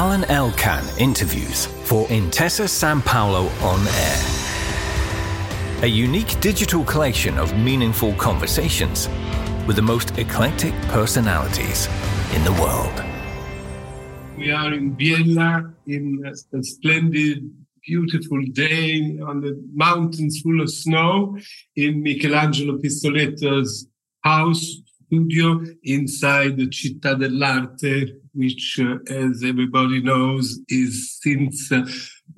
Alain Elkann interviews for Intesa Sanpaolo on air. A unique digital collection of meaningful conversations with the most eclectic personalities in the world. We are in Biella in a splendid, beautiful day on the mountains full of snow in Michelangelo Pistoletto's house studio inside the Cittadellarte, which, uh, as everybody knows, is since uh,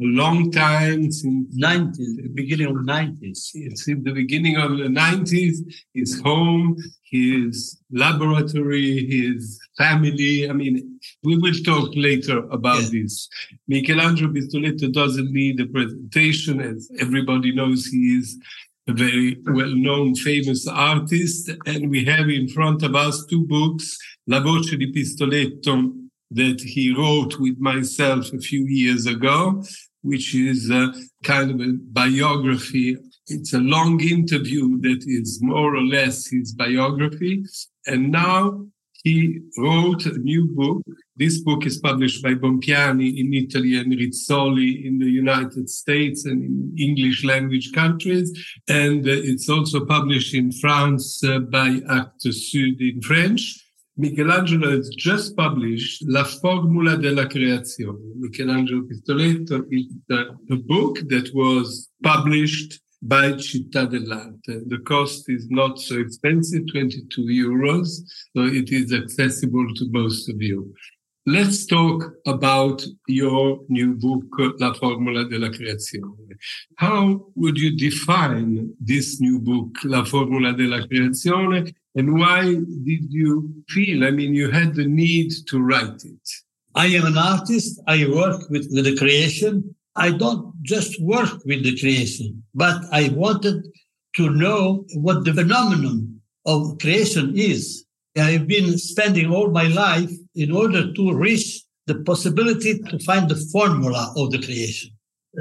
a long time, since 90s, beginning of the 90s. Since the beginning of the 90s, his home, his laboratory, his family. I mean, we will talk later about this. Michelangelo Pistoletto doesn't need a presentation, as everybody knows he is a very well-known, famous artist. And we have in front of us two books, La Voce di Pistoletto, that he wrote with myself a few years ago, which is a kind of a biography. It's a long interview that is more or less his biography. And now he wrote a new book. This book is published by Bompiani in Italy and Rizzoli in the United States and in English language countries. And uh, it's also published in France uh, by Actes Sud in French. Michelangelo has just published La Formula della Creazione. Michelangelo Pistoletto is the, the book that was published by Cittadellarte. The cost is not so expensive, 22 euros, so it is accessible to most of you. Let's talk about your new book, La Formula della Creazione. How would you define this new book, La Formula della Creazione, and why did you feel, I mean, you had the need to write it? I am an artist. I work with, with the creation. I don't just work with the creation, but I wanted to know what the phenomenon of creation is. I've been spending all my life in order to reach the possibility to find the formula of the creation.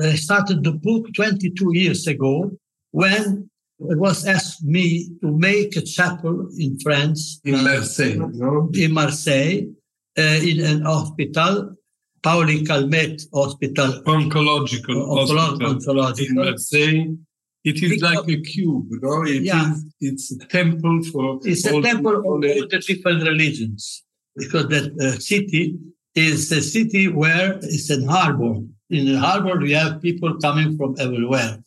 I started the book 22 years ago when it was asked me to make a chapel in France. In Marseille, no? In Marseille, uh, in an hospital Paoli-Calmettes Hospital. Oncological Oncolo- hospital oncological. in Marseille. It is Because- like a cube, no? It Yeah. is- it's a temple for It's a temple of all the different religions because that uh, city is a city where it's an harbor. In the harbor, we have people coming from everywhere.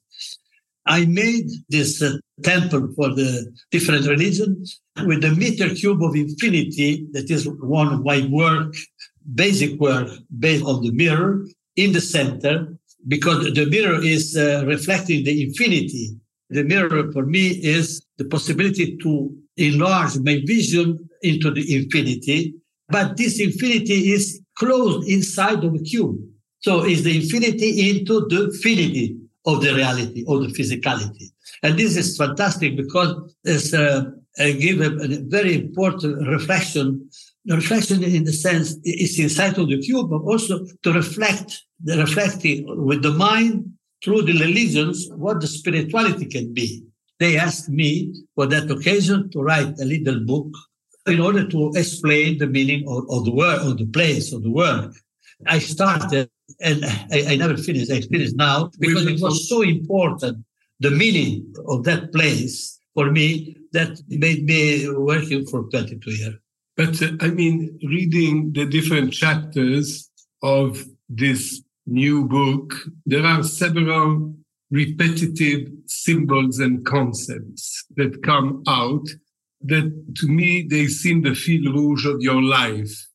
I made this uh, temple for the different religions with the meter cube of infinity. That is one of my work, basic work based on the mirror in the center, because the mirror is uh, reflecting the infinity. The mirror for me is the possibility to enlarge my vision into the infinity, but this infinity is closed inside of a cube. So it's the infinity into the finity of the reality, of the physicality. And this is fantastic because it's uh, uh, give a, a very important reflection. The reflection in the sense is inside of the cube, but also to reflect the reflecting with the mind through the religions what the spirituality can be. They asked me for that occasion to write a little book in order to explain the meaning of, of the word, of the place, of the work. I started and I, I never finished. I finished now because it was so important, the meaning of that place for me that made me working for 22 years. But uh, I mean, reading the different chapters of this new book, there are several repetitive symbols and concepts that come out that to me, they seem the fil rouge of your life.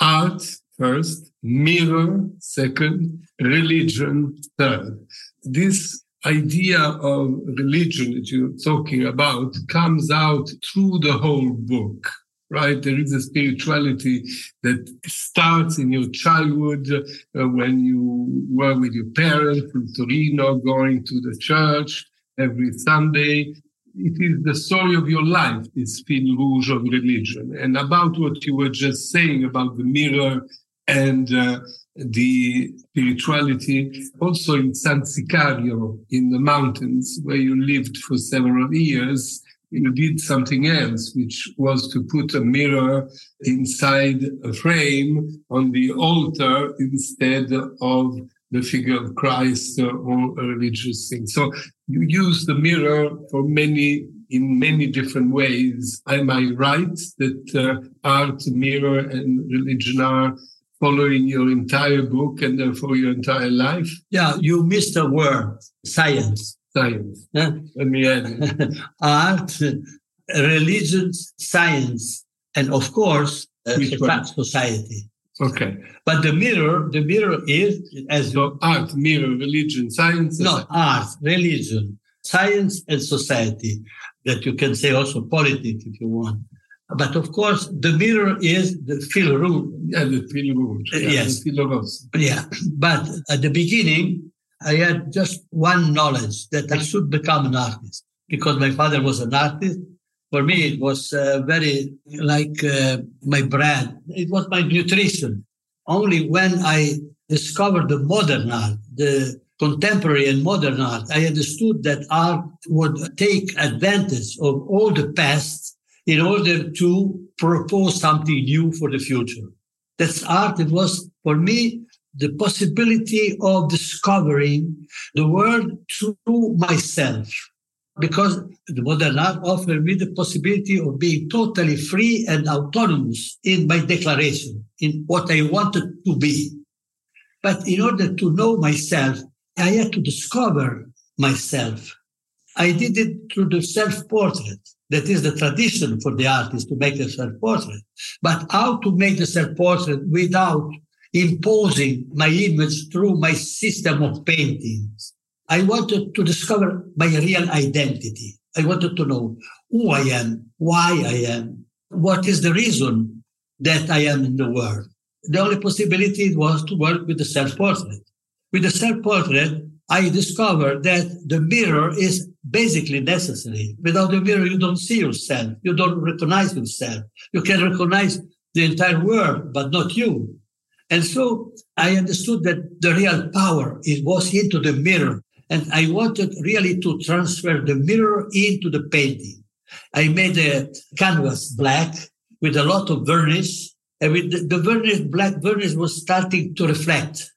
Art first, mirror second, religion third. This idea of religion that you're talking about comes out through the whole book right? There is a spirituality that starts in your childhood uh, when you were with your parents in Torino, going to the church every Sunday. It is the story of your life, this fil rouge of religion. And about what you were just saying about the mirror and uh, the spirituality, also in San Sicario in the mountains, where you lived for several years, you did something else, which was to put a mirror inside a frame on the altar instead of the figure of Christ or a religious thing. So you use the mirror for many in many different ways. Am I right that uh, art, mirror, and religion are following your entire book and therefore your entire life? Yeah, you missed a word science. Science. Let me add art, religion, science, and of course, uh, society. Okay. But the mirror, the mirror is as so art, mirror, religion, science. No, art, religion, science, and society that you can say also politics if you want. But of course, the mirror is the fil rouge. Yeah, the fil rouge. Yeah, yes. Yeah. But at the beginning, I had just one knowledge that I should become an artist because my father was an artist. For me, it was uh, very like uh, my bread. It was my nutrition. Only when I discovered the modern art, the contemporary and modern art, I understood that art would take advantage of all the past in order to propose something new for the future. That's art. It was for me the possibility of discovering the world through myself. Because the modern art offered me the possibility of being totally free and autonomous in my declaration, in what I wanted to be. But in order to know myself, I had to discover myself. I did it through the self portrait. That is the tradition for the artist to make the self portrait. But how to make the self portrait without imposing my image through my system of paintings? I wanted to discover my real identity. I wanted to know who I am, why I am, what is the reason that I am in the world. The only possibility was to work with the self portrait. With the self portrait, I discovered that the mirror is basically necessary. Without the mirror, you don't see yourself. You don't recognize yourself. You can recognize the entire world, but not you. And so I understood that the real power it was into the mirror. And I wanted really to transfer the mirror into the painting. I made a canvas black with a lot of varnish. And with the, the varnish, black varnish was starting to reflect.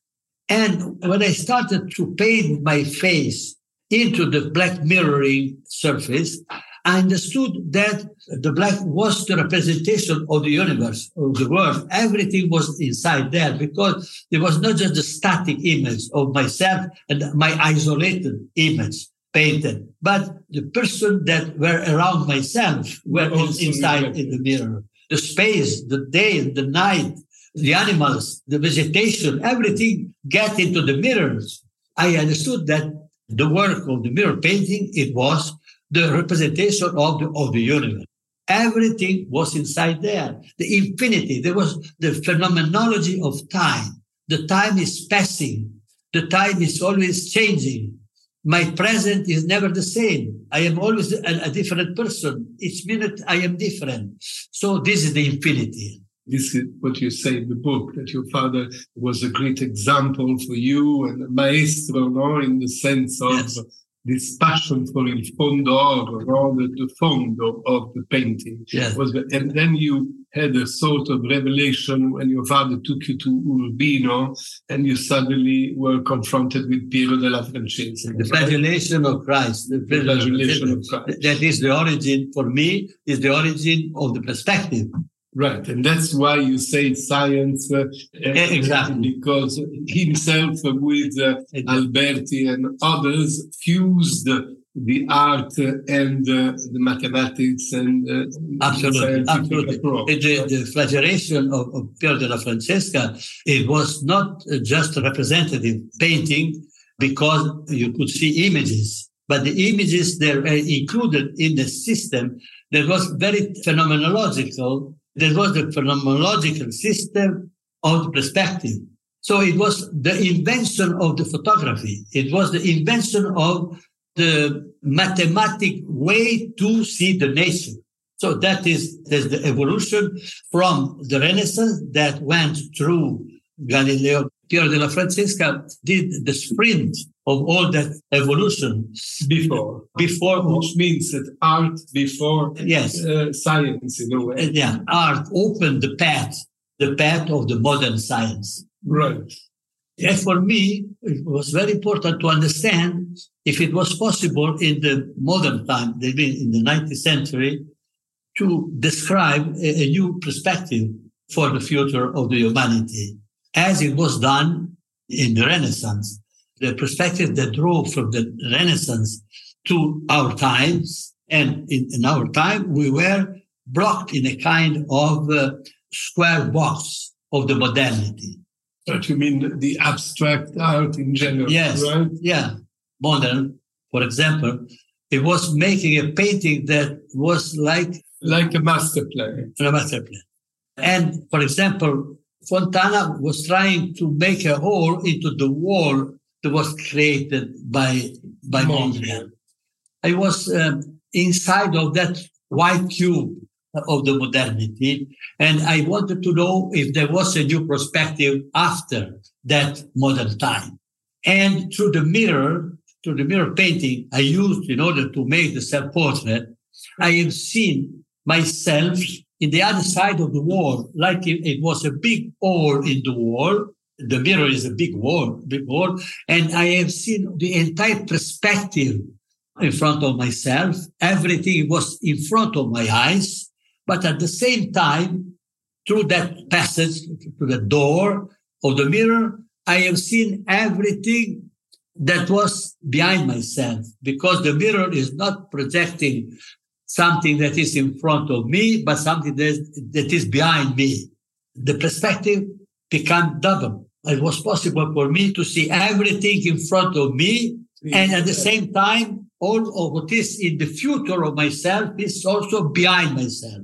And when I started to paint my face into the black mirroring surface, I understood that the black was the representation of the universe, of the world. Everything was inside there because there was not just the static image of myself and my isolated image painted, but the person that were around myself were in, inside in the mirror. The space, the day, the night, the animals, the vegetation, everything get into the mirrors. I understood that the work of the mirror painting, it was the representation of the, of the universe. Everything was inside there. The infinity, there was the phenomenology of time. The time is passing. The time is always changing. My present is never the same. I am always a, a different person. Each minute I am different. So this is the infinity this is what you say in the book that your father was a great example for you and a maestro, no, in the sense of yes. This passion for il fondo or the, the fondo of the painting. Yes. Was, and then you had a sort of revelation when your father took you to Urbino and you suddenly were confronted with Piero della Francesca. The flagellation of Christ. The, the flagellation of Christ. That is the origin, for me, is the origin of the perspective. Right, and that's why you say science. Uh, exactly. Because himself with uh, Alberti and others fused the art and uh, the mathematics and uh, absolutely, absolutely. The, the, flagellation of, of Piero della Francesca, it was not just a representative painting because you could see images, but the images that were included in the system that was very phenomenological there was the phenomenological system of perspective. So it was the invention of the photography. It was the invention of the mathematic way to see the nature. So that is the evolution from the Renaissance that went through Galileo Piero della Francesca did the sprint of all that evolution before. Before, which means that art before yes, uh, science in a way. Yeah, art opened the path, the path of the modern science. Right. And for me, it was very important to understand if it was possible in the modern time, in the 19th century, to describe a, a new perspective for the future of the humanity, as it was done in the Renaissance. The perspective that drew from the Renaissance to our times, and in, in our time, we were blocked in a kind of uh, square box of the modernity. But you mean the abstract art in general? Yes. Right? Yeah. Modern, for example, it was making a painting that was like like a master plan. A master plan. And for example, Fontana was trying to make a hole into the wall that was created by by Mondrian. I was um, inside of that white cube of the modernity, and I wanted to know if there was a new perspective after that modern time. And through the mirror, through the mirror painting I used in order to make the self-portrait, I have seen myself in the other side of the wall, like it, it was a big hole in the wall. The mirror is a big wall, big wall. And I have seen the entire perspective in front of myself. Everything was in front of my eyes. But at the same time, through that passage, through the door of the mirror, I have seen everything that was behind myself because the mirror is not projecting something that is in front of me, but something that, that is behind me. The perspective became double. It was possible for me to see everything in front of me. And at the same time, all of what is in the future of myself is also behind myself.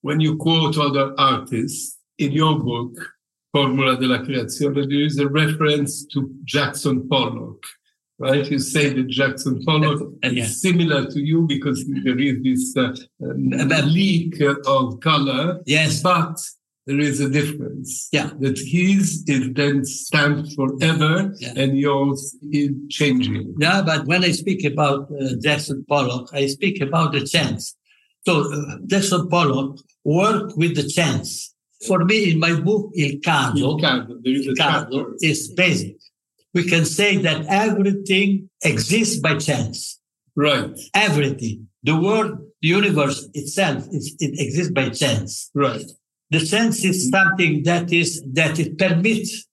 When you quote other artists in your book, Formula della Creazione, there is a reference to Jackson Pollock right? You say that Jackson Pollock is yeah. similar to you because there is this uh, uh, leak of color. Yes. But there is a difference. Yeah. That his is then stamped forever yeah. and yours is changing. Yeah, but when I speak about uh, Jackson Pollock, I speak about the chance. So uh, Jackson Pollock worked with the chance. For me, in my book, Il Caso, Il Caso, there is, Il Caso is basic we can say that everything exists by chance. Right. Everything. The world, the universe itself, is, it exists by chance. Right. The chance is something that is, that it permits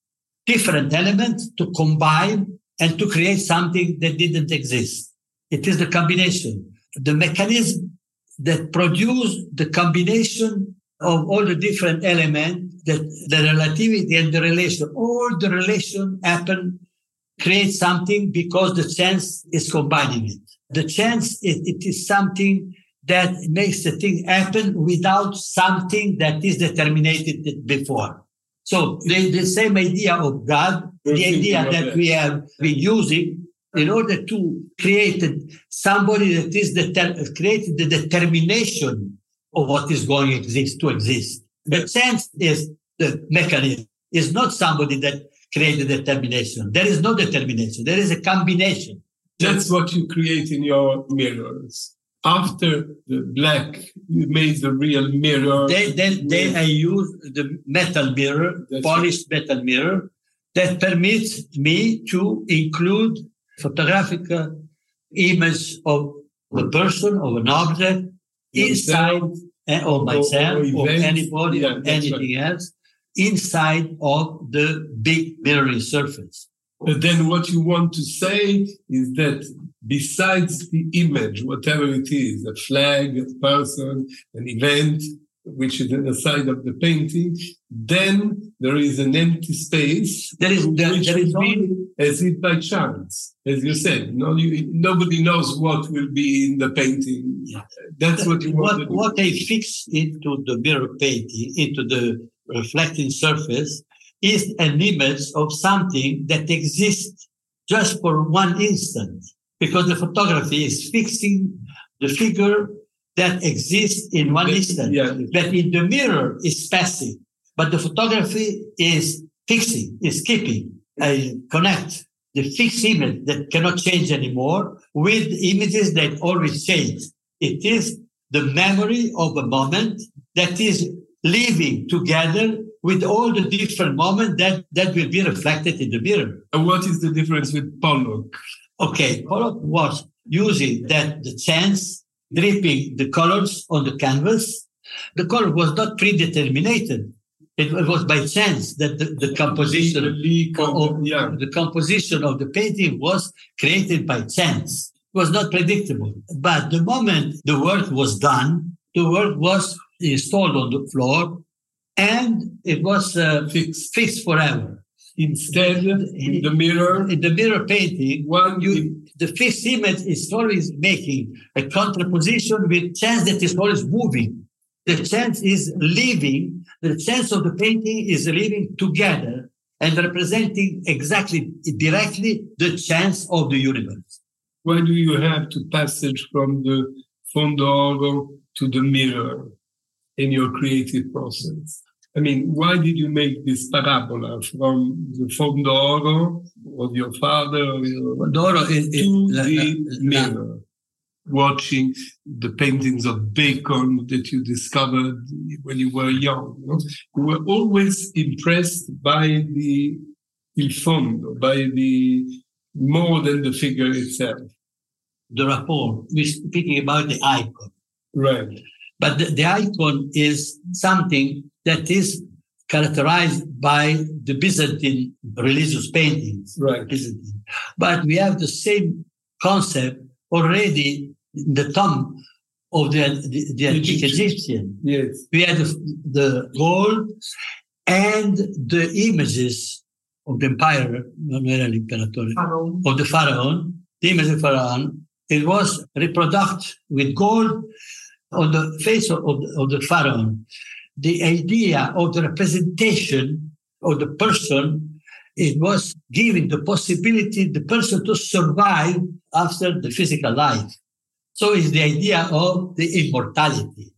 different elements to combine and to create something that didn't exist. It is the combination, the mechanism that produce the combination of all the different elements that the relativity and the relation, all the relation happen create something because the chance is combining it. The chance, it, it is something that makes the thing happen without something that is determined before. So the, the same idea of God, the idea that we have been using in order to create somebody that is the created the determination of what is going to exist to exist. The chance is the mechanism. Is not somebody that create a determination. There is no determination. There is a combination. That's what you create in your mirrors. After the black, you made the real mirror. Then, then, then I use the metal mirror, That's polished right. metal mirror, that permits me to include photographic image of a person, of an object, inside eh, of myself, or, or, or anybody, yeah, or anything right. else inside of the big mirroring surface. But then what you want to say is that besides the image, whatever it is, a flag, a person, an event, which is in the side of the painting, then there is an empty space. There is, there, which there is only... as if by chance, as you said. No, you, nobody knows what will be in the painting. Yeah. That's what you want. What, what I fix into the mirror painting, into the reflecting surface is an image of something that exists just for one instant because the photography is fixing the figure that exists in one instant. Yeah. But in the mirror is passive, but the photography is fixing, is keeping. I connect the fixed image that cannot change anymore with images that always change. It is the memory of a moment that is living together with all the different moments that, that will be reflected in the mirror. And what is the difference with Pollock? Okay, Pollock was using that the chance, dripping the colors on the canvas. The color was not predetermined. It, was by chance that the, the composition the of, yeah. the composition of the painting was created by chance. It was not predictable. But the moment the work was done, the work was installed on the floor and it was uh, fixed, fixed forever. Instead, in the mirror, in the mirror painting, one you, the fixed image is always making a contraposition with chance that is always moving. The chance is living. The chance of the painting is living together and representing exactly directly the chance of the universe. Why do you have to passage from the fondo to the mirror in your creative process? I mean, why did you make this parabola from the fondo of your father or your, Doro is, to la, the la, mirror? La, watching the paintings of Bacon that you discovered when you were young. You, know? you were always impressed by the il fondo, by the more than the figure itself. The rapport. We're speaking about the icon. Right. But the, the icon is something that is characterized by the Byzantine religious paintings. Right. Byzantine. But we have the same concept already in the tomb of the, the, the antique Egyptian. Yes. We had the, the gold and the images of the empire, of the pharaoh, the image of pharaoh. It was reproduced with gold on the face of, of, of the pharaoh. The idea of the representation of the person, it was giving the possibility the person to survive after the physical life. So it's the idea of the immortality.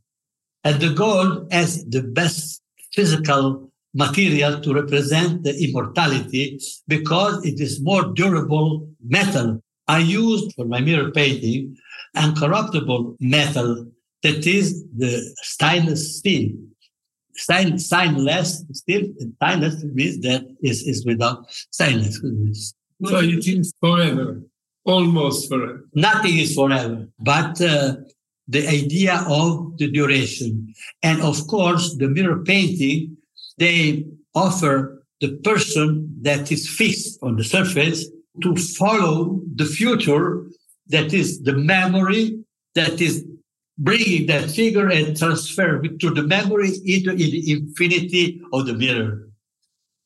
And the gold as the best physical material to represent the immortality because it is more durable metal. I used for my mirror painting uncorruptible metal that is the stainless steel. Stainless, stainless steel, stainless means that is, is without stainless. So it is forever almost forever. Nothing is forever, but uh, the idea of the duration. And of course, the mirror painting, they offer the person that is fixed on the surface to follow the future that is the memory that is bringing that figure and transfer it to the memory into the infinity of the mirror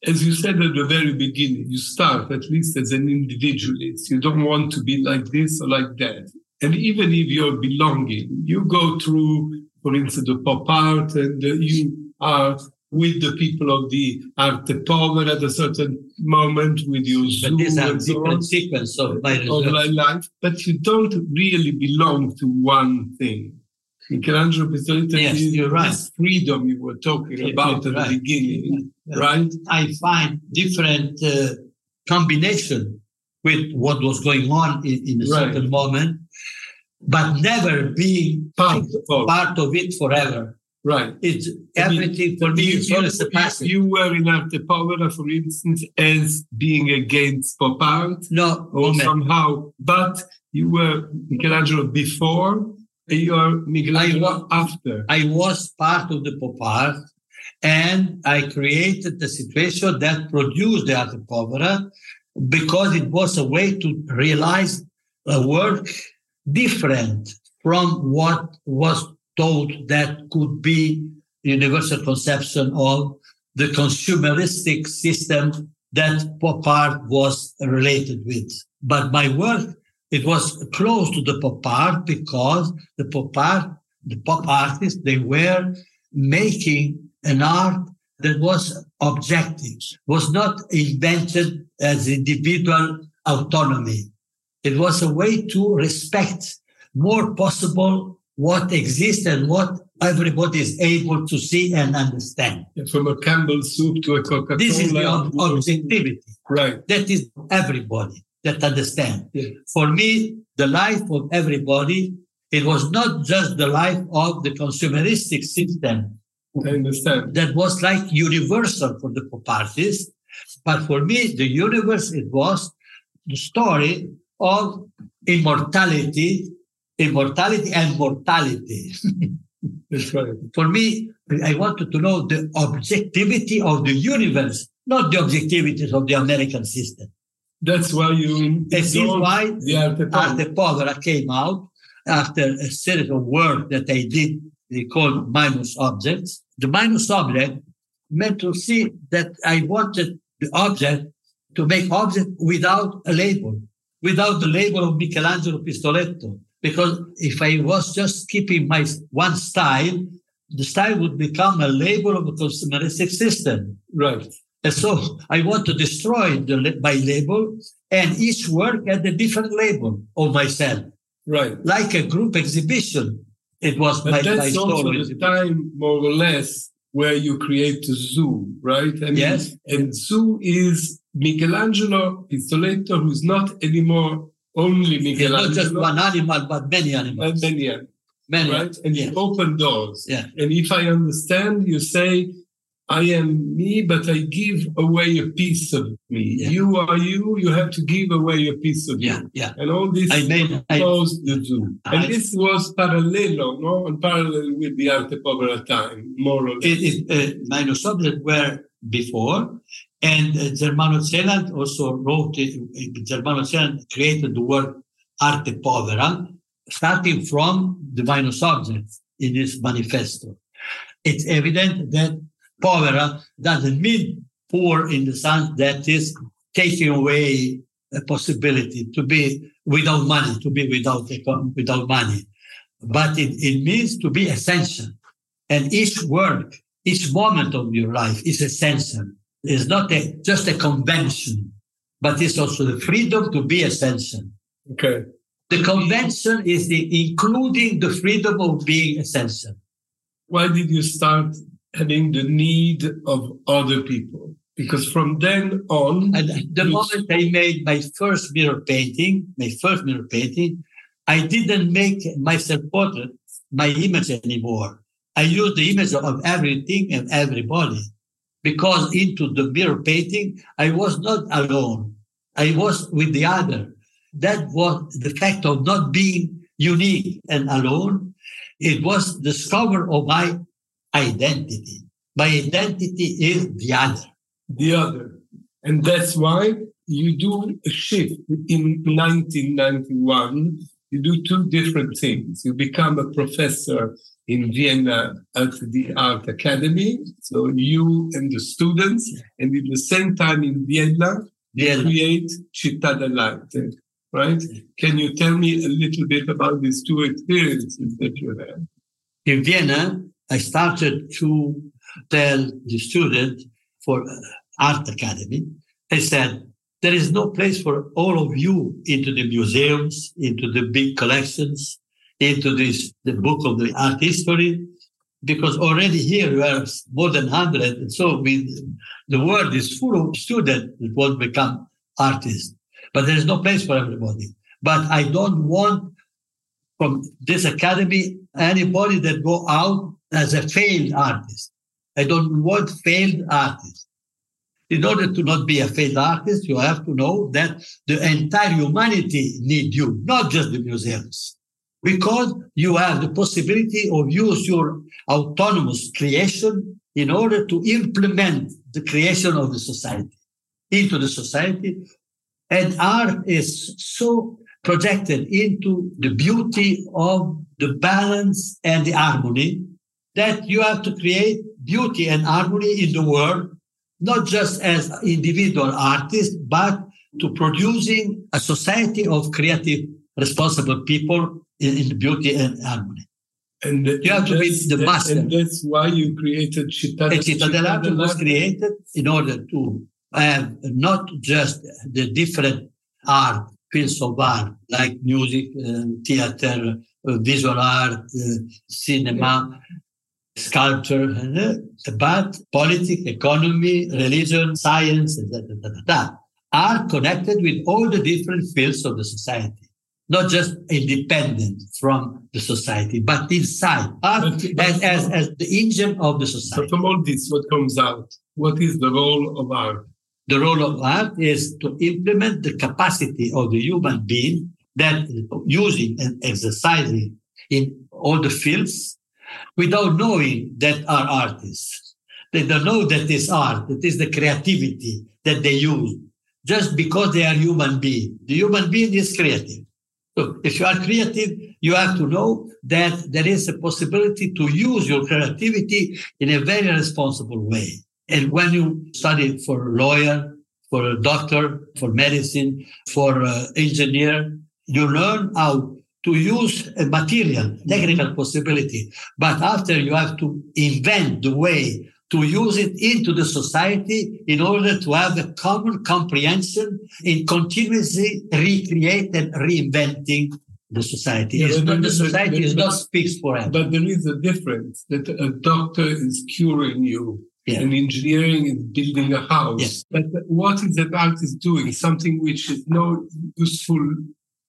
as you said at the very beginning, you start at least as an individualist. You don't want to be like this or like that. And even if you're belonging, you go through, for instance, the pop art and you are with the people of the arte povera at a certain moment with your Zoom but and so different sequence of my, of life, but you don't really belong to one thing. Michelangelo Pistoletto yes, you're right. freedom you were talking about at right. the beginning, right? I find different uh, combination with what was going on in, in a right. certain moment, but never being part, part of it forever. Right. It's everything I mean, for me is always a passage. You were in Arte Povera, for instance, as being against pop art. No. Or somehow, but you were Michelangelo before you are Michelangelo I after. I was part of the pop art and I created the situation that produced the arte povera because it was a way to realize a work different from what was thought that could be universal conception of the consumeristic system that pop art was related with. But my work it was close to the pop art because the pop art, the pop artists, they were making an art that was objective, was not invented as individual autonomy. It was a way to respect more possible what exists and what everybody is able to see and understand. From a Campbell soup to a Coca-Cola. This is the ob- objectivity. Right. That is everybody that understand. Yeah. For me, the life of everybody, it was not just the life of the consumeristic system I understand. that was like universal for the pop artists. But for me, the universe, it was the story of immortality, immortality and mortality. For me, I wanted to know the objectivity of the universe, not the objectivity of the American system. That's why you This is why the arte povera. Arte Povera came out after a series of work that I did, they called minus objects. The minus object meant to see that I wanted the object to make object without a label, without the label of Michelangelo Pistoletto. Because if I was just keeping my one style, the style would become a label of a consumeristic system. Right. And so I want to destroy the, my label and each work had a different label of myself, Right. like a group exhibition. It was But my, my that's also story. the time, more or less, where you create a zoo, right? I mean, Yes. And zoo is Michelangelo Pistoletto, who's not anymore only It's not just one animal, but many animals. many, Many, right? And you open doors. Yeah. And if I understand, you say, I am me, but I give away a piece of me. Yeah. You are you, you have to give away a piece of Yeah, you. yeah. And all this I made, I, the zoo. I- and this was parallel, no? And parallel with the Arte Povera time, more or less. it, it, uh, minus subject were before, and uh, Germano Celant also wrote, uh, Germano Celant created the word arte povera, starting from the subjects in his manifesto. It's evident that povera doesn't mean poor in the sense that is taking away a possibility to be without money, to be without, without money. But it, it means to be essential. And each work, each moment of your life is essential. It's not a, just a convention, but it's also the freedom to be a essential. Okay. The convention is the including the freedom of being a essential. Why did you start having the need of other people? Because from then on, And the moment I made my first mirror painting, my first mirror painting, I didn't make my self-portrait my image anymore. I used the image of everything and everybody because into the mirror painting, I was not alone. I was with the other. That was the fact of not being unique and alone. It was the discover of my identity. My identity is the other. the other. And that's why you do a shift in 1991. You do two different things. You become a professor in Vienna at the Art Academy. So you and the students, and at the same time in Vienna, The create Cittadellarte, right? Mm-hmm. Can you tell me a little bit about these two experiences that you had? in Vienna, I started to tell the student for art academy. I said, there is no place for all of you into the museums, into the big collections, into this, the book of the art history, because already here we are more than 100. And so the world is full of students that want to become artists, but there is no place for everybody. But I don't want from this academy anybody that go out as a failed artist. I don't want failed artists. In order to not be a failed artist, you have to know that the entire humanity need you, not just the museums, because you have the possibility of use your autonomous creation in order to implement the creation of the society into the society. And art is so projected into the beauty of the balance and the harmony that you have to create beauty and harmony in the world, not just as individual artists, but to producing a society of creative, responsible people in, in beauty and harmony. And You have to be the master. And that's why you created Città, And Cittadellarte was created in order to have not just the different art, fields of art, like music, uh, theater, uh, visual art, uh, cinema, sculpture, but politics, economy, religion, science, that are connected with all the different fields of the society, not just independent from the society, but inside, art as, as, as the engine of the society. So from all this, what comes out? What is the role of art? The role of art is to implement the capacity of the human being that using and exercising in all the fields without knowing that are artists. They don't know that is art, it is the creativity that they use just because they are human being. The human being is creative. So if you are creative, you have to know that there is a possibility to use your creativity in a very responsible way. And when you study for a lawyer, for a doctor, for medicine, for an engineer, you learn how to use a material, technical possibility. But after you have to invent the way to use it into the society in order to have a common comprehension in continuously recreate and reinventing the society. Yeah, not, the society is not speaks forever. But there is a difference that a doctor is curing you. Yeah. And engineering is building a house. Yes. But what is that artist doing? Something which is not useful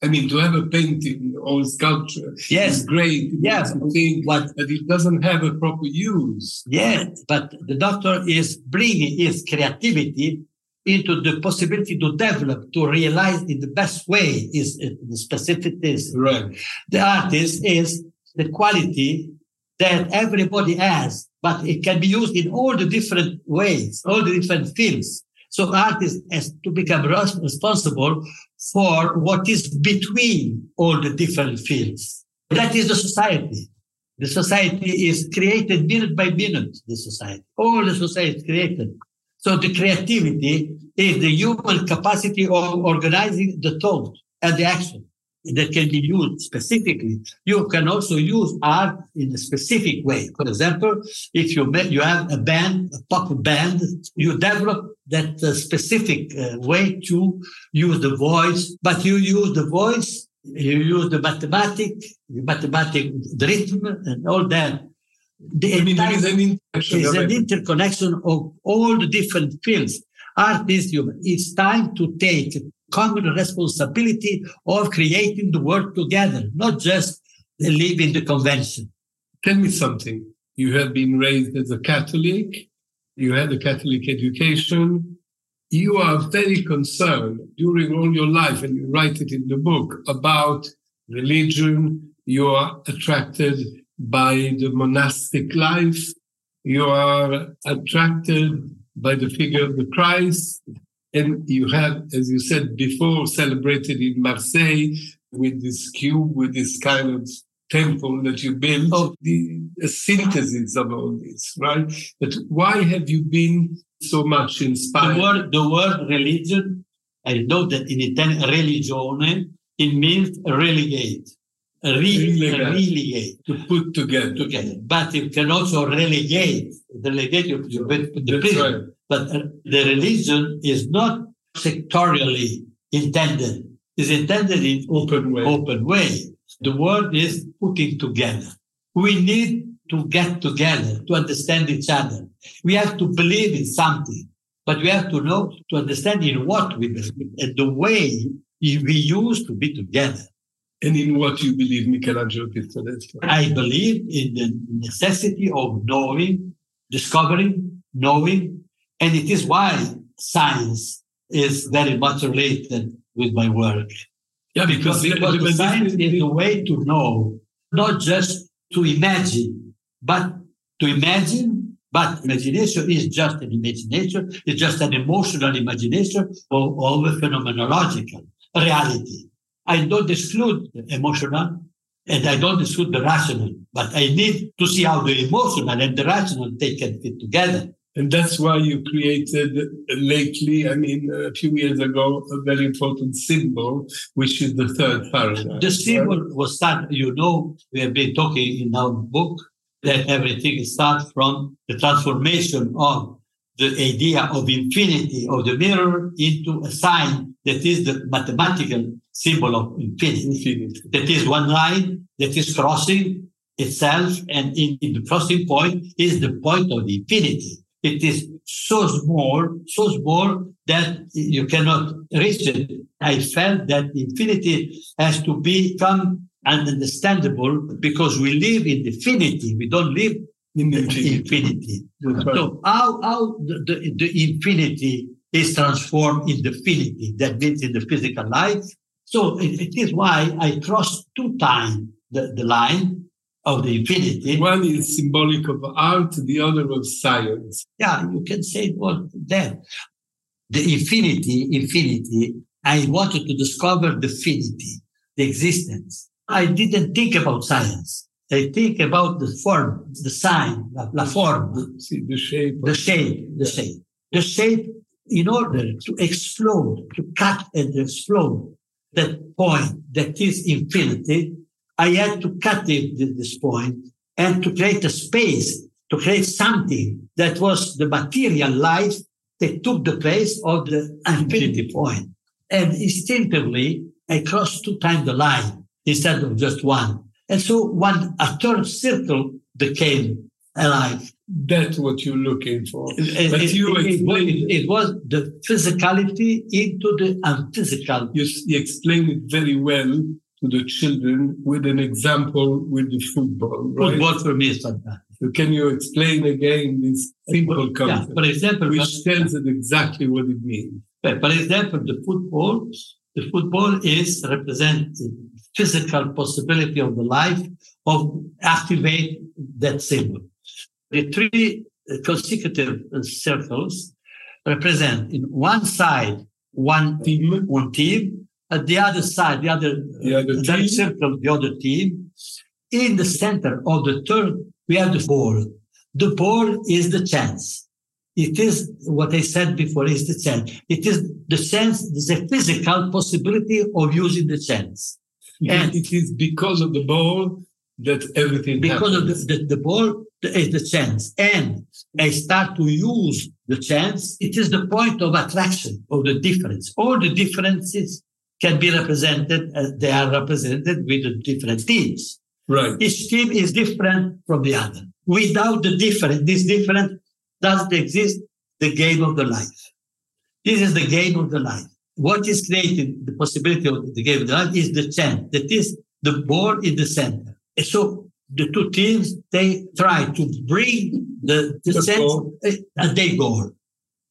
I mean, to have a painting or sculpture yes. is great. Yes, thing, but it doesn't have a proper use. Yes, but the doctor is bringing his creativity into the possibility to develop, to realize in the best way is the specificities. Right. The artist is the quality that everybody has, but it can be used in all the different ways, all the different fields. So artist has to become responsible for what is between all the different fields. That is the society. The society is created minute by minute, the society. All the society is created. So the creativity is the human capacity of organizing the thought and the action that can be used specifically. You can also use art in a specific way. For example, if you you have a band, a pop band, you develop that uh, specific uh, way to use the voice, but you use the voice, you use the mathematic, the mathematic the rhythm and all that. The I mean, there is an interconnection. Is an interconnection of all the different fields. Art is human. It's time to take common responsibility of creating the world together, not just leaving the convention. Tell me something. You have been raised as a Catholic. You had a Catholic education. You are very concerned during all your life, and you write it in the book about religion. You are attracted by the monastic life. You are attracted by the figure of the Christ. And you have, as you said before, celebrated in Marseille with this cube, with this kind of temple that you built, oh. the, the synthesis of all this, right? But why have you been so much inspired? The word, the word religion, I know that in Italian, religione, it means relegate. Re- relegate. To put together. together. But you can also relegate. Relegate, you, you the prison. But uh, the religion is not sectorially intended. It's intended in open way. open way. The word is putting together. We need to get together to understand each other. We have to believe in something, but we have to know to understand in what we believe and the way we use to be together. And in what you believe, Michelangelo Pistoletto? I believe in the necessity of knowing, discovering, knowing, and it is why science is very much related with my work. Yeah, because, because, because the science is the way to know, not just to imagine, but to imagine. But imagination is just an imagination, it's just an emotional imagination of, of a phenomenological reality. I don't exclude the emotional and I don't exclude the rational, but I need to see how the emotional and the rational they can fit together. And that's why you created lately, I mean, a few years ago, a very important symbol, which is the third paradigm. The symbol right? was that, you know, we have been talking in our book that everything starts from the transformation of the idea of infinity of the mirror into a sign that is the mathematical symbol of infinity. infinity. That is one line that is crossing itself and in, in the crossing point is the point of the infinity. It is so small, so small that you cannot reach it. I felt that infinity has to become understandable because we live in infinity. We don't live in infinity. infinity. So how, how the, the, the infinity is transformed in the finity, that means in the physical life. So it, it is why I crossed two times the, the line of the infinity. One is symbolic of art, the other of science. Yeah, you can say it was that. The infinity, infinity, I wanted to discover the finity, the existence. I didn't think about science. I think about the form, the sign, la, la form. See, the shape. The shape, the shape. The shape in order to explode, to cut and explode that point that is infinity, I had to cut it, this point and to create a space, to create something that was the material life that took the place of the infinity point. And instinctively, I crossed two times the line instead of just one. And so one, a third circle became alive. That's what you're looking for. It, but it, you it, explained it, it, was the physicality into the unphysical. You, you explained it very well to the children with an example with the football. Right? Football for me is fantastic. So can you explain again this simple concept? Yeah, for example, which tells it exactly what it means. For example, the football, the football is representing physical possibility of the life of activate that symbol. The three uh, consecutive uh, circles represent in one side one team, one team, at the other side, the other, the other uh, team. circle, the other team. In the center of the third, we have the ball. The ball is the chance. It is what I said before is the chance. It is the chance, the physical possibility of using the chance. And it is because of the ball that everything because happens. of the, the, the ball is the chance. And I start to use the chance. It is the point of attraction of the difference. All the differences can be represented as they are represented with the different teams. Right. Each team is different from the other. Without the different, this different doesn't exist, the game of the life. This is the game of the life. What is creating the possibility of the game of the life is the chance. That is the ball in the center. So the two teams, they try to bring the, the, the sense and they goal.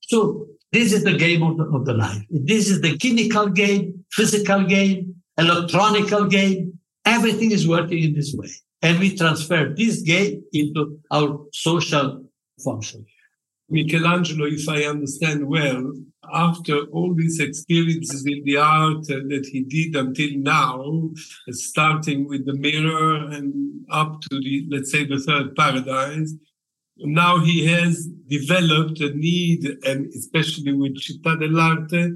So this is the game of the, of the life. This is the chemical game, physical game, electronical game. Everything is working in this way. And we transfer this game into our social function. Michelangelo, if I understand well, after all these experiences in the art that he did until now, starting with the mirror and up to the, let's say, the third paradise, now he has developed a need, and especially with Cittadellarte,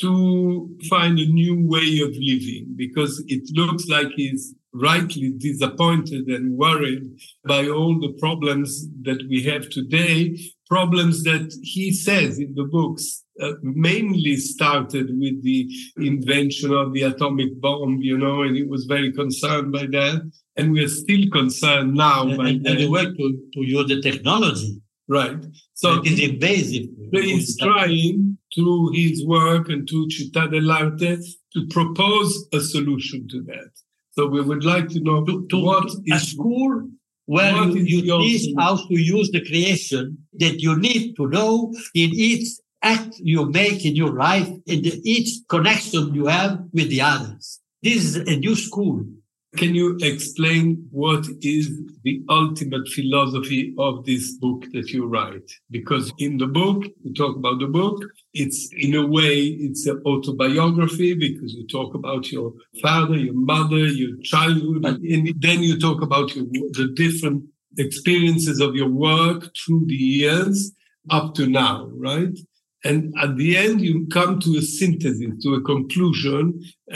to find a new way of living because it looks like he's rightly disappointed and worried by all the problems that we have today, problems that he says in the books uh, mainly started with the invention of the atomic bomb, you know, and he was very concerned by that. And we're still concerned now and, by and, that. And the way to, to use the technology. Right. So it is invasive. He's trying through his work and through Cittadellarte to propose a solution to that. So we would like to know to, to, what to a school where you, you teach how to use the creation that you need to know in each act you make in your life, in the, each connection you have with the others. This is a new school. Can you explain what is the ultimate philosophy of this book that you write? Because in the book, you talk about the book. It's in a way, it's an autobiography because you talk about your father, your mother, your childhood. And then you talk about your, the different experiences of your work through the years up to now, right? And at the end, you come to a synthesis, to a conclusion.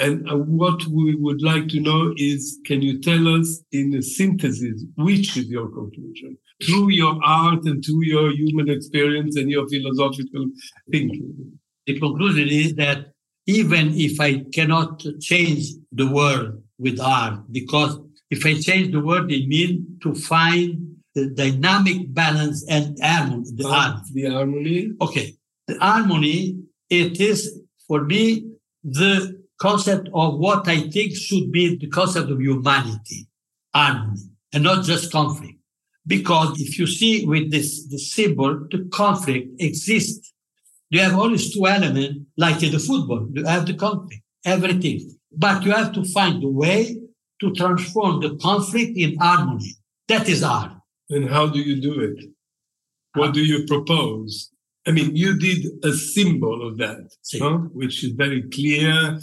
And uh, what we would like to know is, can you tell us in a synthesis, which is your conclusion through your art and through your human experience and your philosophical thinking? The conclusion is that even if I cannot change the world with art, because If I change the world, it means to find the dynamic balance and harmony. The, harmony. the harmony. Okay. The harmony, it is for me the concept of what I think should be the concept of humanity, harmony, and not just conflict. Because if you see with this, this symbol, the conflict exists. You have always two elements, like in the football, you have the conflict, everything. But you have to find a way to transform the conflict in harmony. That is art. And how do you do it? What ah. do you propose? I mean, you did a symbol of that, no? which is very clear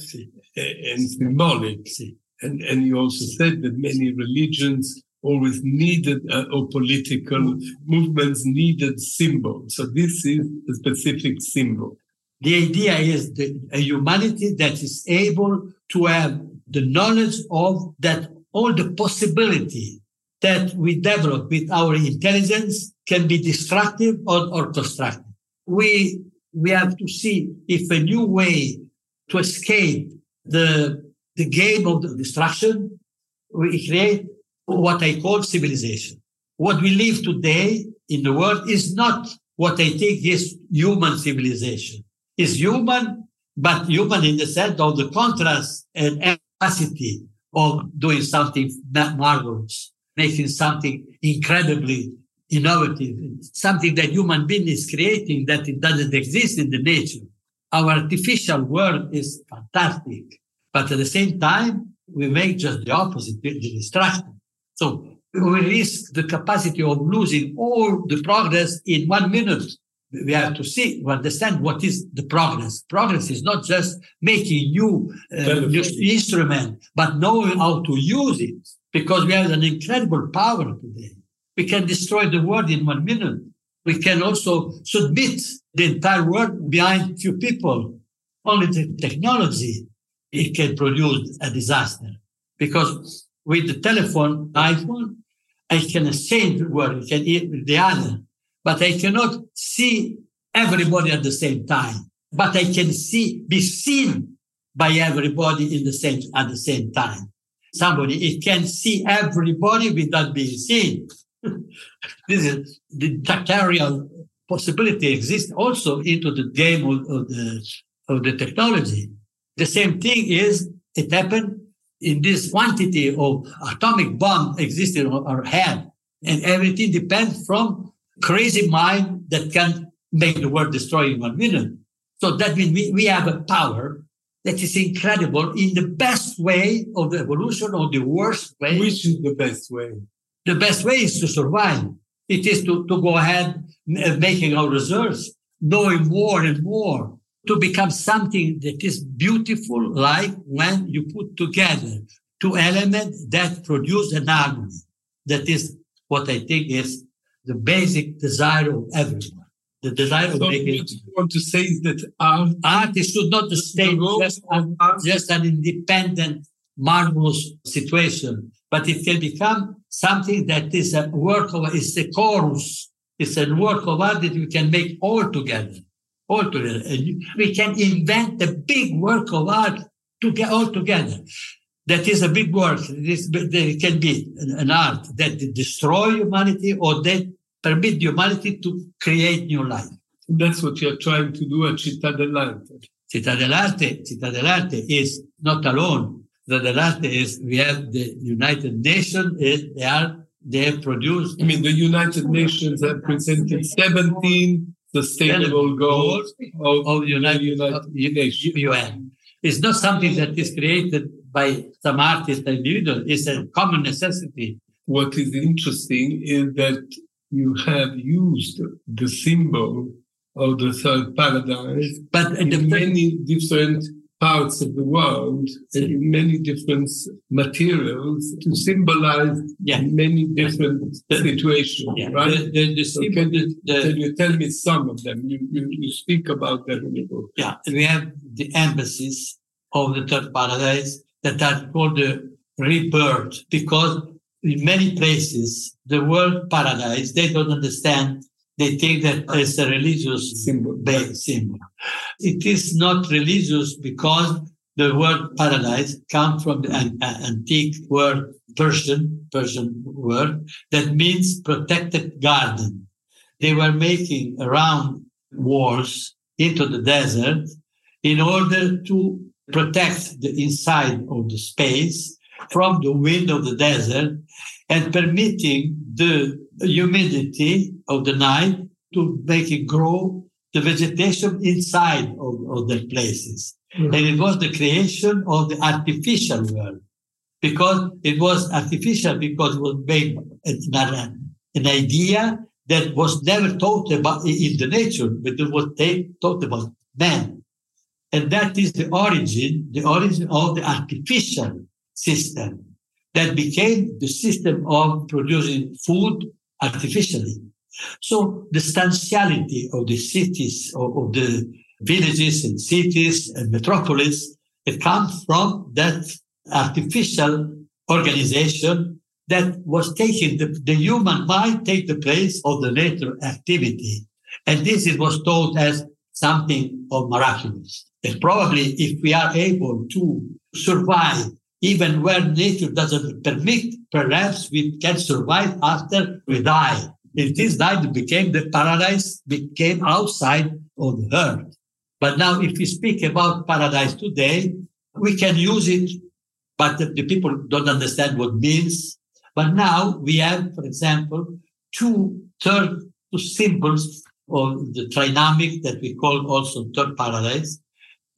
a- and symbolic. Sí. And, and you also said that many religions always needed, uh, or political movements needed symbols. So this is a specific symbol. The idea is the, a humanity that is able to have the knowledge of that all the possibility that we develop with our intelligence can be destructive or, or constructive. We, we have to see if a new way to escape the, the game of the destruction, we create what I call civilization. What we live today in the world is not what I think is human civilization. Is human, but human in the sense of the contrast and capacity of doing something marvelous, making something incredibly innovative, something that human being is creating that it doesn't exist in the nature. Our artificial world is fantastic, but at the same time, we make just the opposite, the destruction. So we risk the capacity of losing all the progress in one minute. We have to see, understand what is the progress. Progress is not just making new, uh, new instrument, but knowing how to use it because we have an incredible power today. We can destroy the world in one minute. We can also submit the entire world behind few people. Only the technology, it can produce a disaster because with the telephone, iPhone, I can exchange the word, I can with the other, but I cannot see everybody at the same time. But I can see, be seen by everybody in the same, at the same time. Somebody, it can see everybody without being seen. this is the tactarial possibility exists also into the game of, of the, of the technology. The same thing is, it happened in this quantity of atomic bomb existing on our head. And everything depends from crazy mind that can make the world destroy in one minute. So that means we, we have a power that is incredible in the best way of the evolution or the worst way. Which is the best way? The best way is to survive. It is to, to go ahead making our reserves, knowing more and more to become something that is beautiful, like when you put together two elements that produce an harmony. That is what I think is the basic desire of everyone. The desire of So making what you want to say is that art art is should not stay just, of an, just an independent, marvelous situation, but it can become something that is a work of, it's a chorus. It's a work of art that we can make all together, all together. And we can invent a big work of art to get all together. That is a big work. This, there can be an, art that destroy humanity or that permit humanity to create new life. That's what you're trying to do at Cittadellarte. Città dell'Arte, Cittadellarte is not alone. Città last is, we have the United Nations, eh, they are, they have produced I mean, the United Nations have presented 17 sustainable goals of, of the United, United Nations. UN. It's not something that is created by some artist individual. It's a common necessity. What is interesting is that you have used the symbol of the third paradise But the in many different parts of the world, hmm. in many different materials to symbolize yeah, many different situations, yeah. right? The, the, So can you, can you tell me some of them? You, you, you speak about them in the book. yeah, we have the embassies of the third paradise that are called the rebirth because in many places, the word paradise, they don't understand. They take that as a religious Symbol. symbol. It is not religious because the word paradise comes from the an, an- antique word Persian, Persian word that means protected garden. They were making around walls into the desert in order to protect the inside of the space from the wind of the desert and permitting the humidity of the night to make it grow the vegetation inside of, of the places. Mm-hmm. And it was the creation of the artificial world because it was artificial because it was made an, an idea that was never taught about in the nature, but it was taught about man. And that is the origin, the origin of the artificial system that became the system of producing food artificially. So the substantiality of the cities, of, the villages and cities and metropolis, it comes from that artificial organization that was taking the, the human mind take the place of the nature activity. And this it was told as something of miraculous. And probably if we are able to survive even where nature doesn't permit, perhaps we can survive after we die. If this died became the paradise, became outside of the earth. But now if we speak about paradise today, we can use it, but the, the people don't understand what it means. But now we have, for example, two third two symbols of the trinamic that we call also third paradise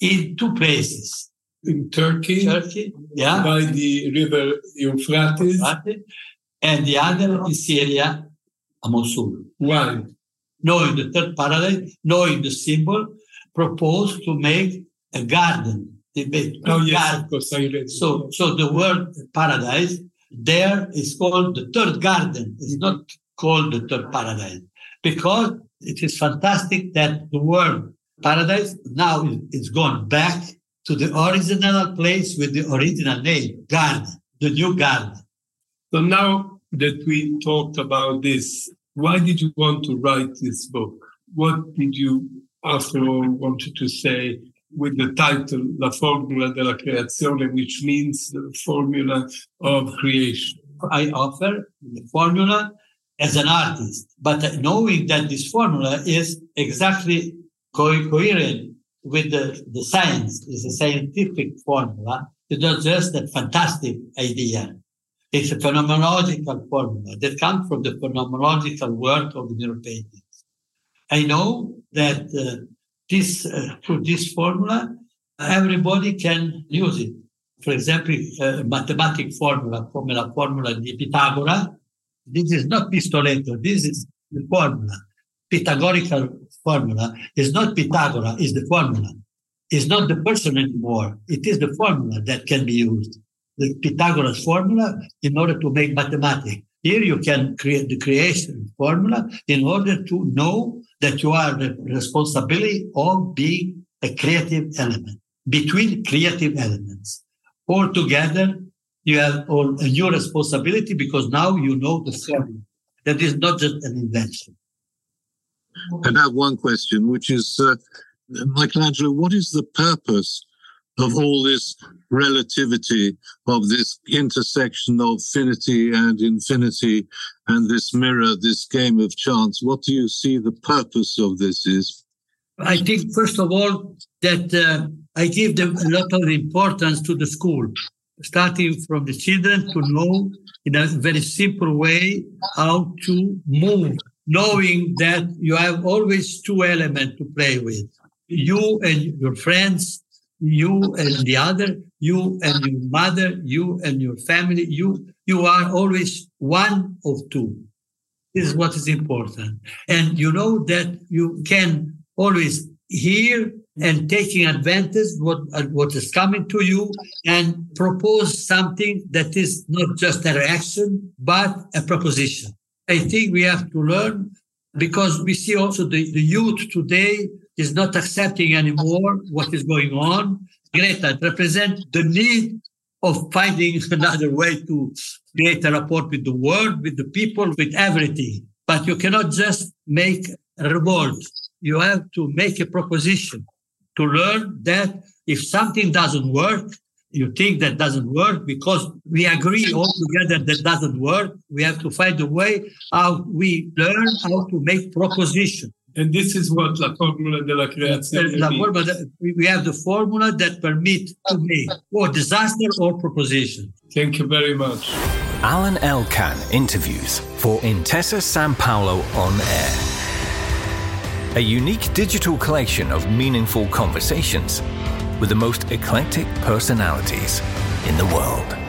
in two places. In Turkey, Turkey, yeah, by the river Euphrates, and the other in Syria, Mosul. Why? Knowing the third paradise, knowing the symbol, proposed to make a garden. They made oh, yes, garden. of course, I read. So, so the word paradise there is called the third garden. It's not called the third paradise because it is fantastic that the word paradise now is gone back to the original place with the original name, garden, the new garden. So now that we talked about this, why did you want to write this book? What did you, after all, wanted to say with the title La Formula della Creazione, which means the formula of creation? I offer the formula as an artist, but knowing that this formula is exactly co- coherent with the, the science, is a scientific formula. It's not just a fantastic idea. It's a phenomenological formula that comes from the phenomenological work of the mirror paintings. I know that uh, this, uh, through this formula, everybody can use it. For example, uh, mathematical formula, formula, formula di Pitagora. This is not pistoletto. This is the formula. Pythagorean formula is not Pythagoras, is the formula. It's not the person anymore. It is the formula that can be used. The Pythagoras formula in order to make mathematics. Here you can create the creation formula in order to know that you are the responsibility of being a creative element between creative elements. All together, you have all a new responsibility because now you know the formula. That is not just an invention. And I have one question, which is, uh, Michelangelo, what is the purpose of all this relativity, of this intersection of finity and infinity, and this mirror, this game of chance? What do you see the purpose of this is? I think, first of all, that uh, I give them a lot of importance to the school, starting from the children to know in a very simple way how to move knowing that you have always two elements to play with you and your friends, you and the other, you and your mother, you and your family, you, you are always one of two. This is what is important. And you know that you can always hear and taking advantage what uh, what is coming to you and propose something that is not just a reaction but a proposition I think we have to learn because we see also the, the youth today is not accepting anymore what is going on. Greta represents the need of finding another way to create a rapport with the world, with the people, with everything. But you cannot just make a revolt. You have to make a proposition to learn that if something doesn't work, you think that doesn't work because we agree all together that doesn't work. We have to find a way how we learn how to make proposition. And this is what la formula della creazione La means. formula that- we we have the formula that permit to make or disaster or proposition. Thank you very much. Alain Elkann interviews for Intesa Sanpaolo on Air. A unique digital collection of meaningful conversations with the most eclectic personalities in the world.